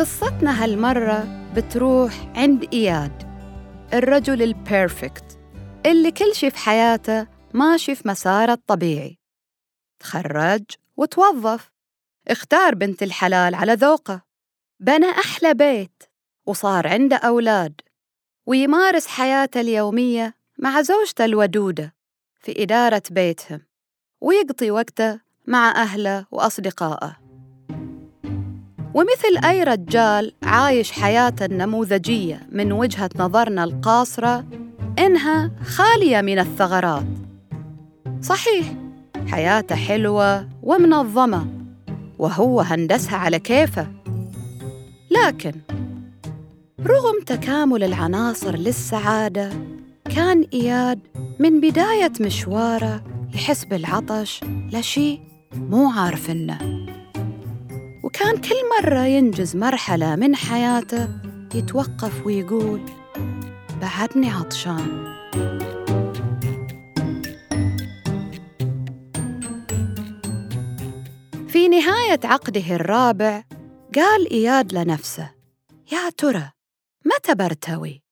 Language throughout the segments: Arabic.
قصتنا هالمرة بتروح عند إياد الرجل البيرفكت اللي كل شي في حياته ماشي في مساره الطبيعي. تخرج وتوظف. اختار بنت الحلال على ذوقه. بنى أحلى بيت وصار عنده أولاد. ويمارس حياته اليومية مع زوجته الودودة في إدارة بيتهم ويقضي وقته مع أهله وأصدقائه. ومثل أي رجال عايش حياته النموذجية من وجهة نظرنا القاصرة إنها خالية من الثغرات. صحيح حياته حلوة ومنظمة وهو هندسها على كيفه. لكن رغم تكامل العناصر للسعادة كان إياد من بداية مشواره يحس بالعطش لشيء مو عارف وكان كل مرة ينجز مرحلة من حياته يتوقف ويقول بعدني عطشان. في نهاية عقده الرابع قال إياد لنفسه يا ترى متى برتوي؟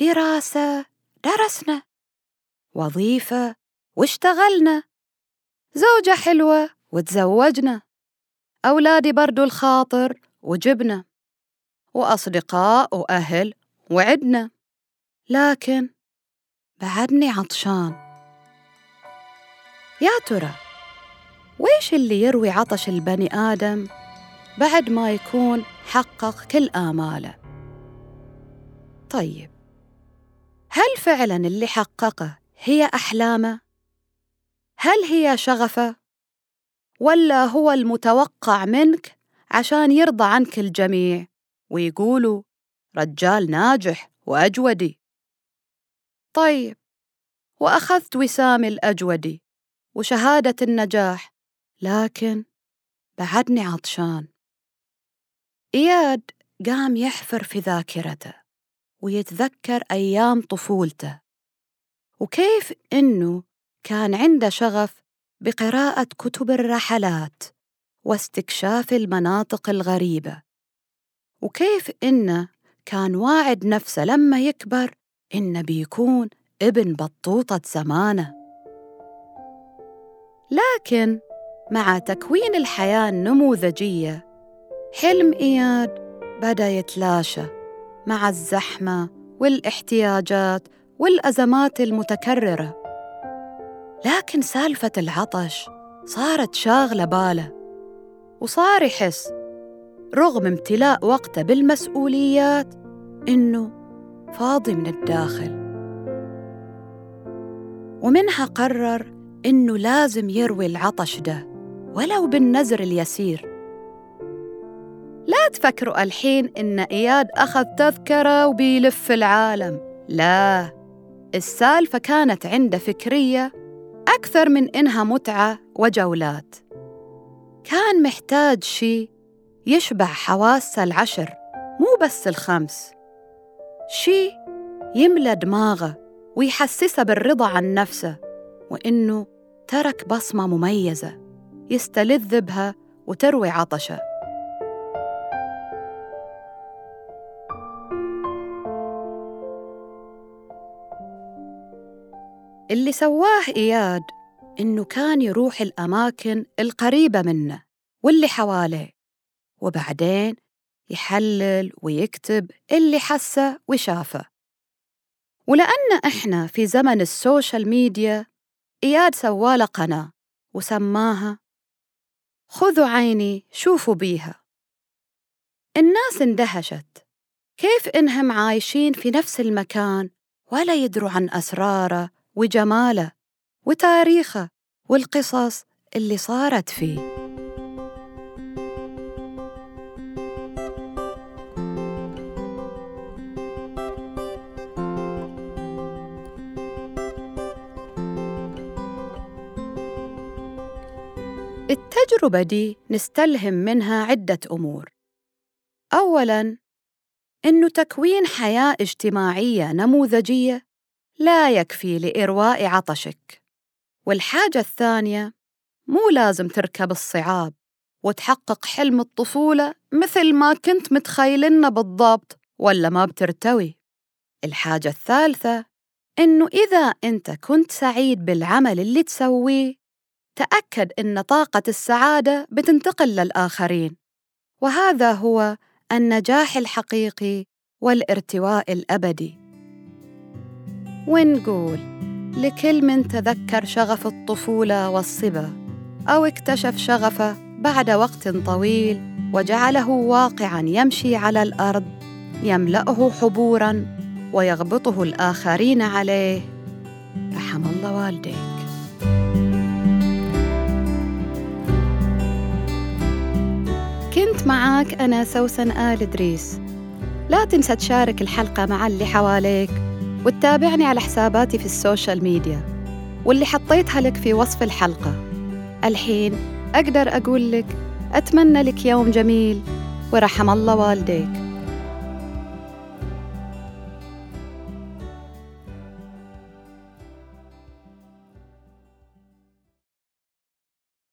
دراسة درسنا. وظيفة واشتغلنا؟ زوجة حلوة وتزوجنا؟ أولادي بردوا الخاطر وجبنا وأصدقاء وأهل وعدنا لكن بعدني عطشان يا ترى ويش اللي يروي عطش البني آدم بعد ما يكون حقق كل آماله طيب هل فعلا اللي حققه هي أحلامه؟ هل هي شغفه؟ ولا هو المتوقع منك عشان يرضى عنك الجميع؟ ويقولوا رجال ناجح وأجودي. طيب وأخذت وسام الأجودي وشهادة النجاح لكن بعدني عطشان. إياد قام يحفر في ذاكرته ويتذكر أيام طفولته. وكيف إنه كان عنده شغف بقراءة كتب الرحلات واستكشاف المناطق الغريبة. وكيف إنه كان واعد نفسه لما يكبر إنه بيكون ابن بطوطة زمانه. لكن مع تكوين الحياة النموذجية حلم إياد بدأ يتلاشى مع الزحمة والإحتياجات والأزمات المتكررة. لكن سالفة العطش صارت شاغلة باله وصار يحس رغم امتلاء وقته بالمسؤوليات إنه فاضي من الداخل. ومنها قرر إنه لازم يروي العطش ده ولو بالنزر اليسير. لا تفكروا الحين إن إياد أخذ تذكرة وبيلف العالم لا السالفة كانت عنده فكرية أكثر من إنها متعة وجولات. كان محتاج شي يشبع حواسه العشر مو بس الخمس. شي يملى دماغه ويحسسه بالرضا عن نفسه وإنه ترك بصمة مميزة يستلذ بها وتروي عطشه. اللي سواه إياد إنه كان يروح الأماكن القريبة منه واللي حواليه وبعدين يحلل ويكتب اللي حسه وشافه. ولأن إحنا في زمن ال social media إياد سواله قناة وسماها خذوا عيني شوفوا بيها. الناس اندهشت. كيف إنهم عايشين في نفس المكان ولا يدروا عن أسراره وجماله وتاريخه والقصص اللي صارت فيه. التجربة دي نستلهم منها عدة أمور. أولاً إنه تكوين حياة اجتماعية نموذجية لا يكفي لإرواء عطشك. والحاجة الثانية مو لازم تركب الصعاب وتحقق حلم الطفولة مثل ما كنت متخيلنا بالضبط ولا ما بترتوي. الحاجة الثالثة إنه إذا أنت كنت سعيد بالعمل اللي تسويه تأكد إن طاقة السعادة بتنتقل للآخرين. وهذا هو النجاح الحقيقي والارتواء الأبدي. ونقول لكل من تذكر شغف الطفولة والصبا أو اكتشف شغفه بعد وقت طويل وجعله واقعا يمشي على الأرض يملأه حبورا ويغبطه الآخرين عليه. رحم الله والديك. كنت معاك أنا سوسن آل إدريس. لا تنسى تشارك الحلقة مع اللي حواليك. وتتابعني على حساباتي في ال social media واللي حطيتها لك في وصف الحلقة. الحين أقدر أقول لك أتمنى لك يوم جميل ورحم الله والديك.